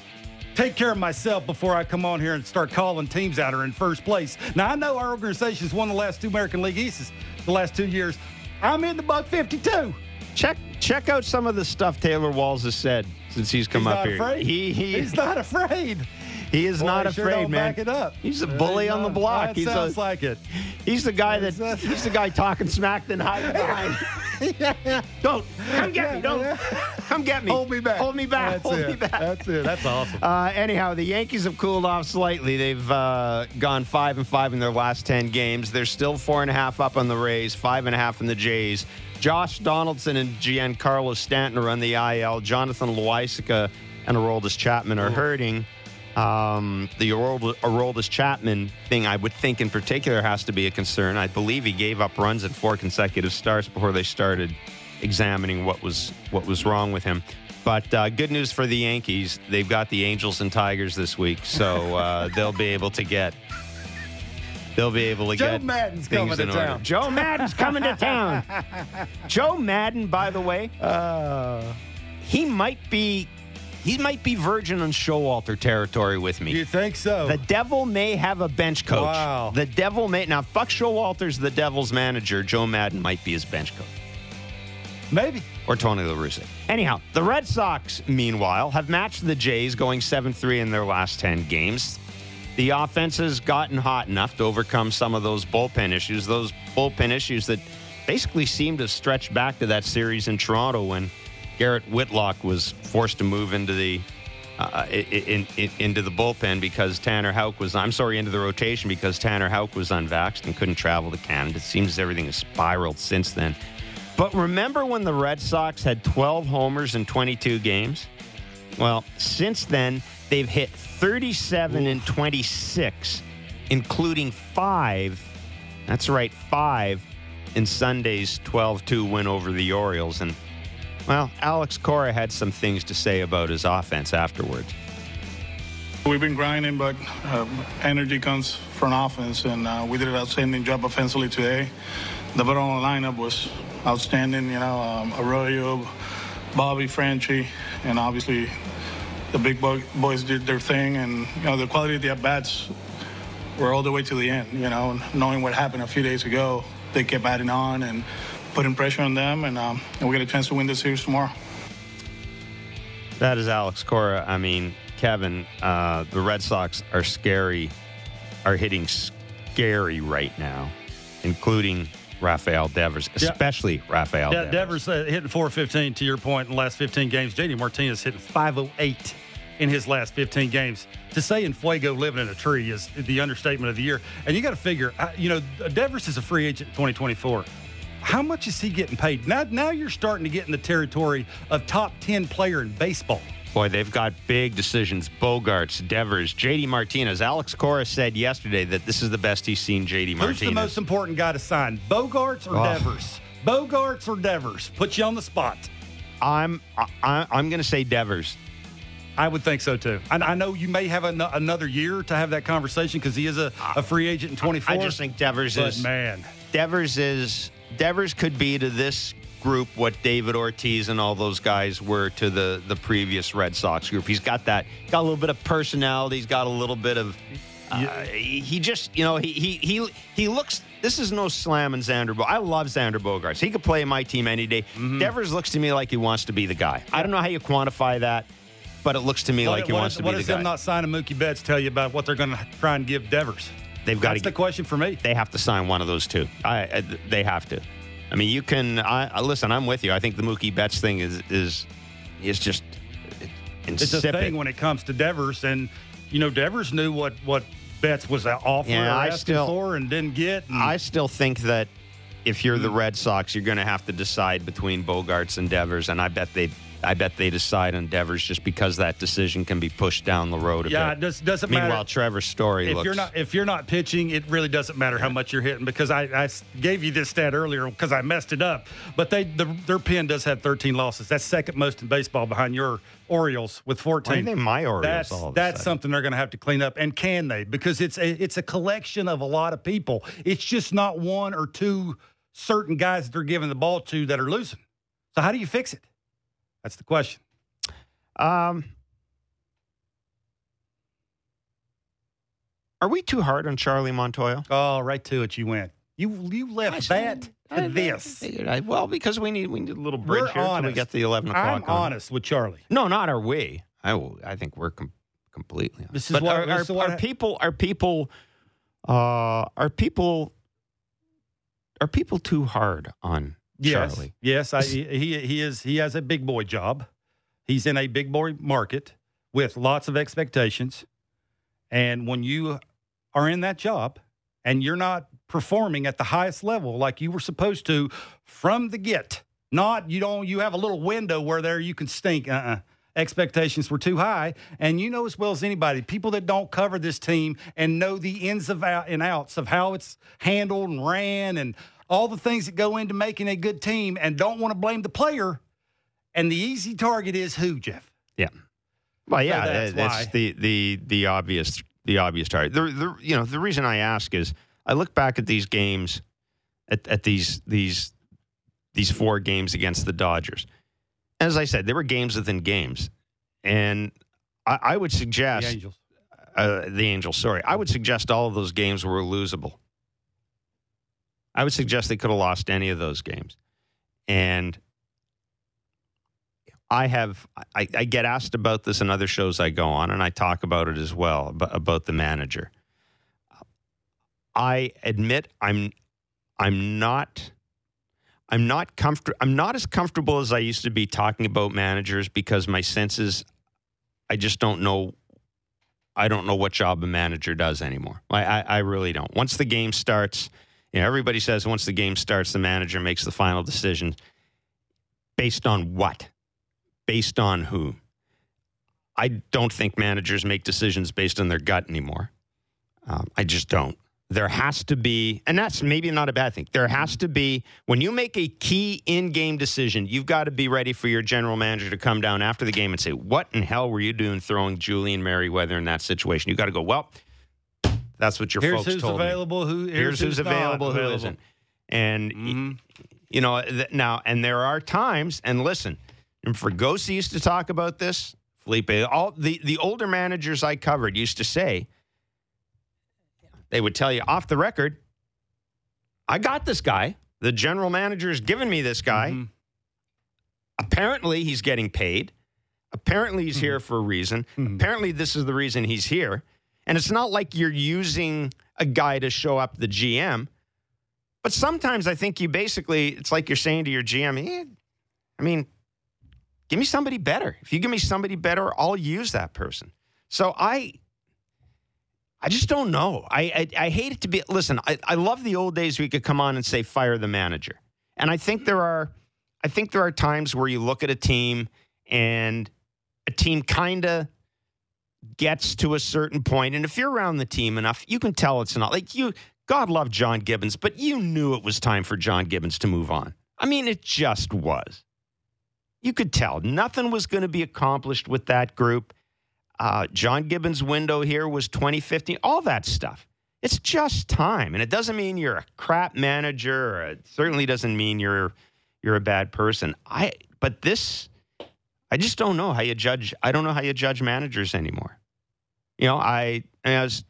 take care of myself before I come on here and start calling teams out are in first place. Now, I know our organization's won the last two American League Easts the last two years. I'm in the buck 52. Check check out some of the stuff Taylor Walls has said since he's come He's up not here. afraid. He he He's not afraid. He is Boy, not he sure afraid, don't man. Back it up. He's a bully he's on the block. That He's a- sounds like it. He's the guy that he's the guy talking smack then hiding behind. Don't come get me. Don't come get me. Hold me back. Hold me back. That's Hold it. me back. That's it. That's awesome. Uh, anyhow, the Yankees have cooled off slightly. They've uh, gone five and five in their last ten games. They're still four and a half up on the Rays, five and a half in the Jays. Josh Donaldson and Giancarlo Stanton are on the IL. Jonathan Loaisiga and Aroldis Chapman are hurting. Um, the Arold- Aroldis Chapman thing, I would think in particular, has to be a concern. I believe he gave up runs in four consecutive starts before they started examining what was what was wrong with him. But uh, good news for the Yankees, they've got the Angels and Tigers this week, so uh, they'll be able to get they'll be able to Joe get Maddon's things coming to in order. town. Joe Maddon's coming to town. Joe Maddon, by the way, Uh, he might be he might be virgin on Showalter territory with me. you think so? The Devil may have a bench coach. Wow. The Devil may now. Buck Showalter's the Devil's manager. Joe Maddon might be his bench coach. Maybe. or Tony La Russa. Anyhow, the Red Sox, meanwhile, have matched the Jays, going 7 3 in their last 10 games. The offense has gotten hot enough to overcome some of those bullpen issues, those bullpen issues that basically seem to stretch back to that series in Toronto when Garrett Whitlock was forced to move into the. Uh, in, in, into the bullpen because Tanner Houck was, I'm sorry, into the rotation because Tanner Houck was unvaxxed and couldn't travel to Canada. It seems everything has spiraled since then. But remember when the Red Sox had 12 homers in 22 games? Well, since then, they've hit 37 and 26, including five. That's right, five in Sunday's 12 2 win over the Orioles. And, well, Alex Cora had some things to say about his offense afterwards. We've been grinding, but uh, energy comes from offense, and uh, we did an outstanding job offensively today. The bottom lineup was outstanding. You know, um, Arroyo, Bobby, Franchy, and obviously the big boys did their thing, and you know the quality of the at bats were all the way to the end. You know, knowing what happened a few days ago, they kept adding on and putting pressure on them, and, um, and we get a chance to win this series tomorrow. That is Alex Cora. I mean, Kevin, uh, the Red Sox are scary, are hitting scary right now, including Rafael Devers, Yeah. especially Rafael Yeah, Devers. Devers uh, hitting 415 to your point in the last 15 games. JD Martinez hitting 508 in his last 15 games. To say in Fuego living in a tree is the understatement of the year. And you got to figure, uh, you know, Devers is a free agent in 2024. How much is he getting paid? Now, now you're starting to get in the territory of top 10 player in baseball. Boy, they've got big decisions. Bogaerts, Devers, JD Martinez. Alex Cora said yesterday that this is the best he's seen JD Martinez. Who's the most important guy to sign? Bogaerts or Oh. Devers? Bogaerts or Devers? Put you on the spot. I'm I, I'm going to say Devers. I would think so too. I, I know you may have an, another year to have that conversation because he is a, a free agent in 24. I just think Devers but is man, Devers is Devers could be to this group what David Ortiz and all those guys were to the the previous Red Sox group. He's got that got a little bit of personality. He's got a little bit of uh, he he just you know he he he he looks. This is no slam and Xander. Bo- I love Xander Bogaerts. He could play in my team any day. Mm-hmm. Devers looks to me like he wants to be the guy. I don't know how you quantify that, but it looks to me like he what, wants to be the guy. what does them not signing Mookie Betts tell you about what they're going to try and give Devers? They've got That's to the question for me. they have to sign one of those two. I, I they have to. I mean, you can. I, listen. I'm with you. I think the Mookie Betts thing is is is just It's a insipid. thing when it comes to Devers, and you know Devers knew what what Betts was offering Yeah, I still- for and didn't get. and- I still think that if you're the hmm. Red Sox, you're going to have to decide between Bogaerts and Devers, and I bet they. I bet they decide on Devers just because that decision can be pushed down the road a yeah, bit. it does, doesn't matter. Meanwhile. Trevor's story if looks. you're not if you're not pitching, it really doesn't matter how much you're hitting because I, I gave you this stat earlier because I messed it up. But they the, their pen does have 13 losses. That's second most in baseball behind your Orioles with 14. Why my Orioles That's all of that's something they're going to have to clean up. And can they? Because it's a, it's a collection of a lot of people. It's just not one or two certain guys that they're giving the ball to that are losing. So how do you fix it? That's the question. Um, are we too hard on Charlie Montoyo? Oh, right to it you went. You you left that to this. I- well, because we need we need a little bridge We're here till we honest. get the eleven o'clock. I'm on. honest with Charlie. No, not are we. I will. I think we're com- completely. Honest. This is but what- are, this are, is what are people are people uh, are people are people too hard on Yes, Charlie? yes, I, he he is he has a big boy job. He's in a big boy market with lots of expectations, and when you are in that job and you're not performing at the highest level like you were supposed to from the get, not you don't you have a little window where there you can stink. Uh. uh Expectations were too high, and you know as well as anybody, people that don't cover this team and know the ins of out and outs of how it's handled and ran and all the things that go into making a good team and don't want to blame the player. And the easy target is who, Jeff? Yeah. Well, yeah, that's that's the the the obvious the obvious target. The, the you know the reason I ask is I look back at these games, at, at these these these four games against the Dodgers. As I said, there were games within games, and I, I would suggest The Angels. uh, the Angels. Sorry, I would suggest all of those games were losable. I would suggest they could have lost any of those games, and I have I, I get asked about this in other shows I go on, and I talk about it as well about, the manager. I admit I'm I'm not I'm not comfort I'm not as comfortable as I used to be talking about managers because my senses I just don't know I don't know what job a manager does anymore. I, I, I really don't. Once the game starts, you know, everybody says once the game starts, the manager makes the final decision. Based on what? Based on who? I don't think managers make decisions based on their gut anymore. Um, I just don't. There has to be, and that's maybe not a bad thing. There has to be, when you make a key in game decision, you've got to be ready for your general manager to come down after the game and say, What in hell were you doing throwing Julian Merryweather in that situation? You've got to go, Well, that's what your Here's folks who's told me available. Who here's, who's, not available, who isn't. And y- mm-hmm. you know th- now, and there are times. And listen, and Fregosi used to talk about this. Felipe, all the the older managers I covered used to say they would tell you off the record, I got this guy. The general manager manager's given me this guy. Mm-hmm. Apparently, he's getting paid. Apparently, he's here mm-hmm. for a reason. Apparently, this is the reason he's here. And it's not like you're using a guy to show up the GM. But sometimes I think you basically, it's like you're saying to your GM, "Eh, I mean, give me somebody better. If you give me somebody better, I'll use that person. So I, I just don't know. I, I, I hate it to be. Listen, I, I love the old days we could come on and say fire the manager, and I think there are, I think there are times where you look at a team and a team kind of gets to a certain point, and if you're around the team enough, you can tell it's not like you. God love John Gibbons, but you knew it was time for John Gibbons to move on. I mean, it just was. You could tell nothing was going to be accomplished with that group. Uh, John Gibbons' window here was 2015, all that stuff. It's just time. And it doesn't mean you're a crap manager, it certainly doesn't mean you're you're a bad person. I but this I just don't know how you judge I don't know how you judge managers anymore. You know, I, I was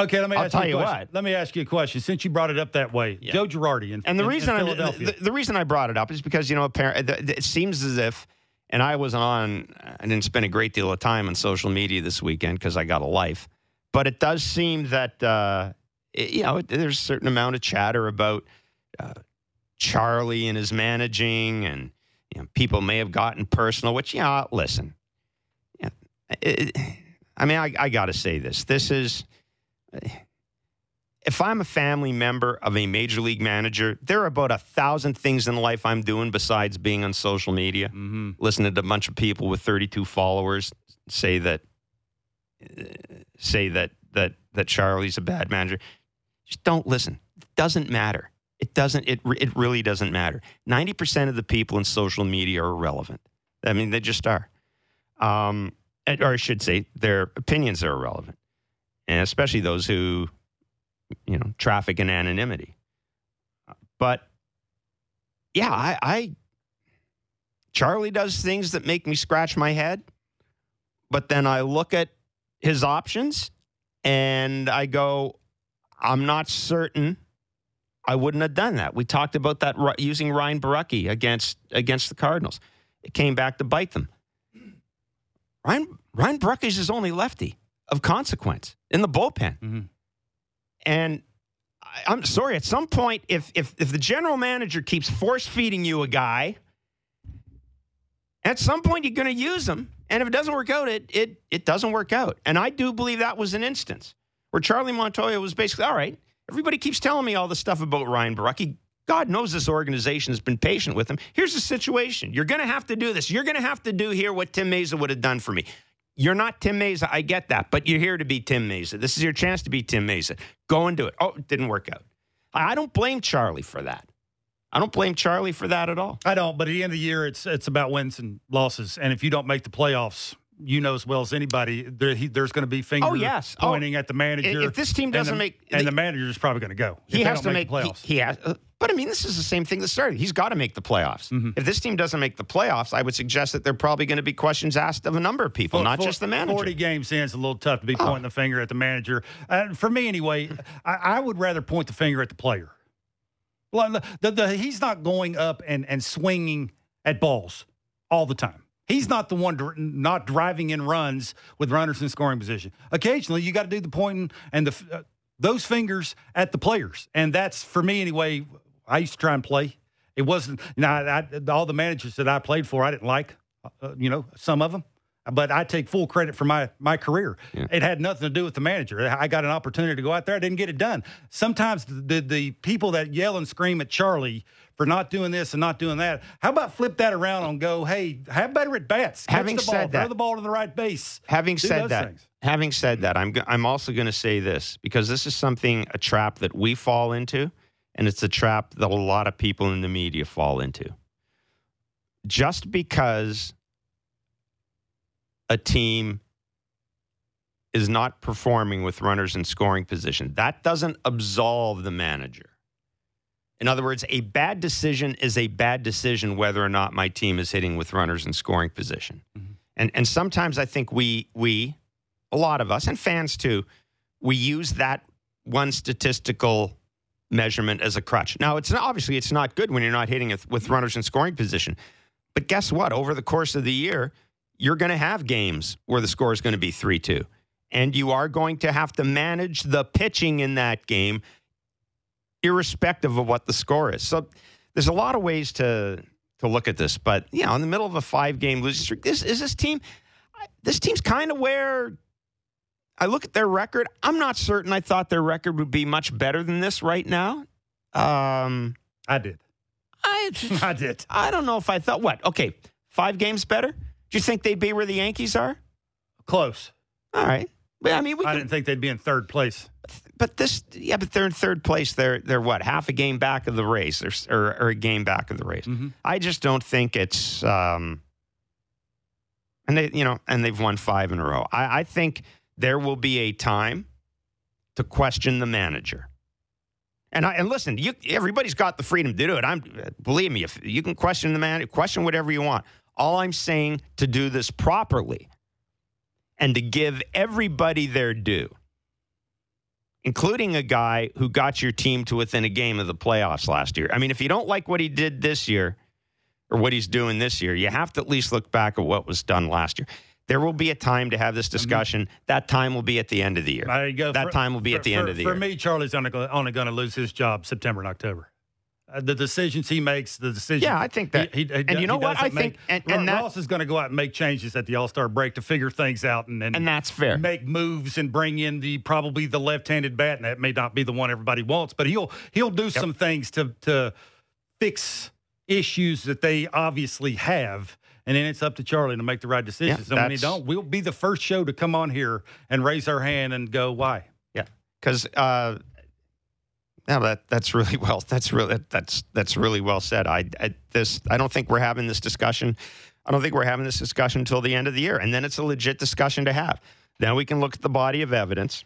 Okay, let me I'll ask tell you a you question. what. Let me ask you a question. Since you brought it up that way, Joe Girardi in, And the in- in reason Philadelphia. the, the reason I brought it up is because you know apparently it seems as if, and I wasn't on. I didn't spend a great deal of time on social media this weekend because I got a life. But it does seem that uh, it- you know there's a certain amount of chatter about uh, Charlie and his managing, and you know people may have gotten personal. Which yeah, listen, yeah, it, I mean I, I got to say this. This is if I'm a family member of a major league manager, there are about a thousand things in life I'm doing besides being on social media. Mm-hmm. Listening to a bunch of people with 32 followers say that say that that that Charlie's a bad manager. Just don't listen. It doesn't matter. It doesn't. It it really doesn't matter. Ninety percent of the people in social media are irrelevant. I mean, they just are. Um, or I should say, their opinions are irrelevant, and especially those who you know, traffic in anonymity. But yeah, I, I Charlie does things that make me scratch my head, but then I look at his options and I go, I'm not certain I wouldn't have done that. We talked about that using Ryan Borucki against against the Cardinals. It came back to bite them. Ryan Ryan Borucki's his only lefty of consequence in the bullpen. Mm-hmm. And I- I'm sorry, at some point, if if if the general manager keeps force feeding you a guy, at some point you're going to use him. And if it doesn't work out, it it it doesn't work out. And I do believe that was an instance where Charlie Montoyo was basically all right. Everybody keeps telling me all this stuff about Ryan Borucki. God knows this organization has been patient with him. Here's the situation: you're going to have to do this. You're going to have to do here what Tim Mayza would have done for me. You're not Tim Mayza. I get that, but you're here to be Tim Mayza. This is your chance to be Tim Mayza. Go and do it. Oh, it didn't work out. I I don't blame Charlie for that. I don't blame Charlie for that at all. I don't, but at the end of the year, it's it's about wins and losses. And if you don't make the playoffs, you know as well as anybody, there, he, there's going to be fingers Oh, yes. Oh, pointing at the manager. if this team doesn't the- make- and the- the manager is probably going to go. he has to make, the playoffs. he has uh, but i mean this is the same thing that started he's got to make the playoffs Mm-hmm. if this team doesn't make the playoffs i would suggest that there are probably going to be questions asked of a number of people not for- just the manager 40 games in, it's a little tough to be Oh. pointing the finger at the manager. Uh, for me, anyway, I, I would rather point the finger at the player. Well, the, the, he's not going up and, and swinging at balls all the time. He's not the one dr- not driving in runs with runners in scoring position. Occasionally, you got to do the pointing and the uh, those fingers at the players, and that's for me anyway. I used to try and play. It wasn't now I, all the managers that I played for. I didn't like, uh, you know, some of them but I take full credit for my my career. It had nothing to do with the manager. I got an opportunity to go out there. I didn't get it done. Sometimes the the people that yell and scream at Charlie for not doing this and not doing that. How about flip that around and go, hey, have better at bats. Catch Having the ball, said throw the ball to the right base. having Do said that things. having said that i'm i'm also going to say this because this is something a trap that we fall into and it's a trap that a lot of people in the media fall into just because a team is not performing with runners in scoring position that doesn't absolve the manager in other words a bad decision is a bad decision whether or not my team is hitting with runners in scoring position mm-hmm. and and sometimes I think we we a lot of us and fans too we use that one statistical measurement as a crutch. Now it's not, obviously it's not good when you're not hitting it with runners in scoring position. But guess what? Over the course of the year, you're going to have games where the score is going to be 3-2. And you are going to have to manage the pitching in that game irrespective of what the score is. So there's a lot of ways to to look at this, but you know, in the middle of a five game losing streak, this is this team. This team's kind of where I look at their record. I'm not certain. I thought their record would be much better than this right now. Um, I did. I I did. I don't know if I thought what. Okay, five games better. Do you think they'd be where the Yankees are? Close. All right. But, I mean, we I didn't think they'd be in third place. but this, yeah, but they're in third place. They're they're what half a game back of the race, or or, or a game back of the race. Mm-hmm. I just don't think it's. Um, and they, you know, and they've won five in a row. I, I think there will be a time to question the manager. And I, and listen, you, everybody's got the freedom to do it. I'm believe me, if you can question the man, question whatever you want. All I'm saying to do this properly and to give everybody their due, including a guy who got your team to within a game of the playoffs last year. I mean, if you don't like what he did this year or what he's doing this year, you have to at least look back at what was done last year. There will be a time to have this discussion. That time will be at the end of the year. That For- time will be for- at the for- end of the year. for me, Charlie's only only going to lose his job September and October. The decisions he makes, the decisions. Yeah, I think that- He, he, and you know what? I make- think- and- and Ross is going to go out and make changes at the All Star break to figure things out, and, and and that's fair. make moves and bring in the probably the left-handed bat, and that may not be the one everybody wants, but he'll he'll do some things to to fix issues that they obviously have. And then it's up to Charlie to make the right decisions. and when he don't, we'll be the first show to come on here and raise our hand and go, "Why?" Yeah, because uh, no, that that's really well. That's really that's that's really well said. I, I this I don't think we're having this discussion. I don't think we're having this discussion until the end of the year, and then it's a legit discussion to have. Then we can look at the body of evidence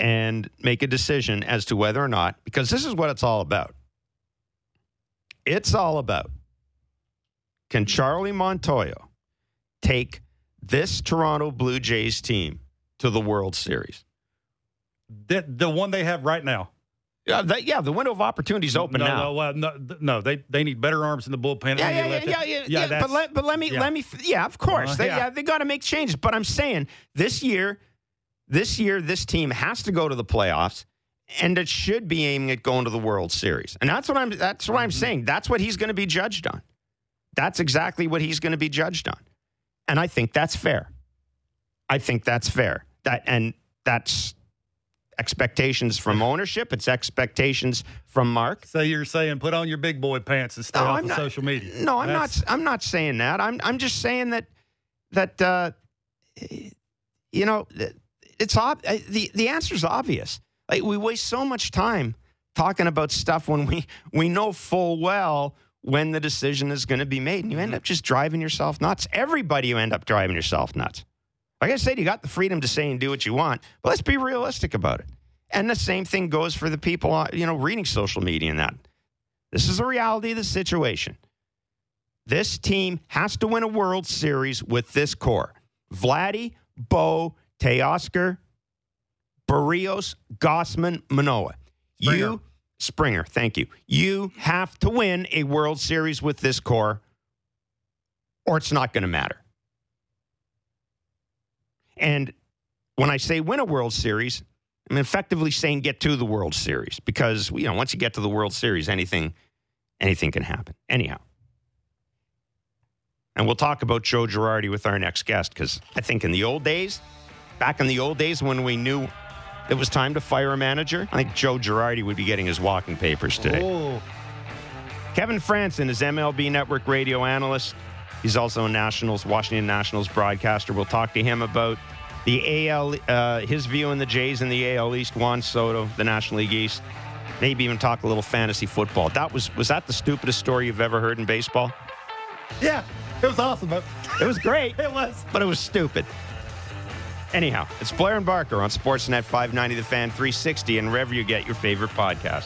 and make a decision as to whether or not, because this is what it's all about. It's all about can Charlie Montoyo take this Toronto Blue Jays team to the World Series? The, the one they have right now. Yeah, that, yeah, the window of opportunity is open no, now. No, well, no, no, they they need better arms in the bullpen. yeah, They yeah, yeah, yeah, yeah, yeah. But let, but let me, yeah. let me, yeah, of course, Uh, they, yeah. yeah, they got to make changes. But I'm saying this year, this year, this team has to go to the playoffs, and it should be aiming at going to the World Series. And that's what I'm, that's what I'm Mm-hmm. saying. That's what he's going to be judged on. That's exactly what he's going to be judged on, and I think that's fair. I think that's fair. That and that's expectations from ownership. It's expectations from Mark. So you're saying put on your big boy pants and stay No, off I'm of not- social media. No, I'm That's- not. I'm not saying that. I'm. I'm just saying that. That. Uh, you know, it's ob- uh, the answer is obvious. Like we waste so much time talking about stuff when we we know full well when the decision is going to be made. And you end up just driving yourself nuts. Everybody, you end up driving yourself nuts. Like I said, you got the freedom to say and do what you want, but let's be realistic about it. And the same thing goes for the people, uh, you know, reading social media and that. This is the reality of the situation. This team has to win a World Series with this core. Vladdy, Bo, Teoscar, Berrios, Gausman, Manoah. Springer. You, Springer, thank you. You have to win a World Series with this core, or it's not going to matter. And when I say win a World Series, I'm effectively saying get to the World Series because you know once you get to the World Series, anything anything can happen. Anyhow. And we'll talk about Joe Girardi with our next guest because I think in the old days, back in the old days when we knew it was time to fire a manager, I think Joe Girardi would be getting his walking papers today. Oh, Kevin Frandsen is MLB Network radio analyst. He's also a Nationals, Washington Nationals broadcaster. We'll talk to him about the AL, uh, his view on the Jays in the AL East, Juan Soto, the National League East. Maybe even talk a little fantasy football. That was was that the stupidest story you've ever heard in baseball? yeah, it was awesome. But It was great, it was. but it was stupid. Anyhow, it's Blair and Barker on Sportsnet 590 The Fan 360 and wherever you get your favorite podcast.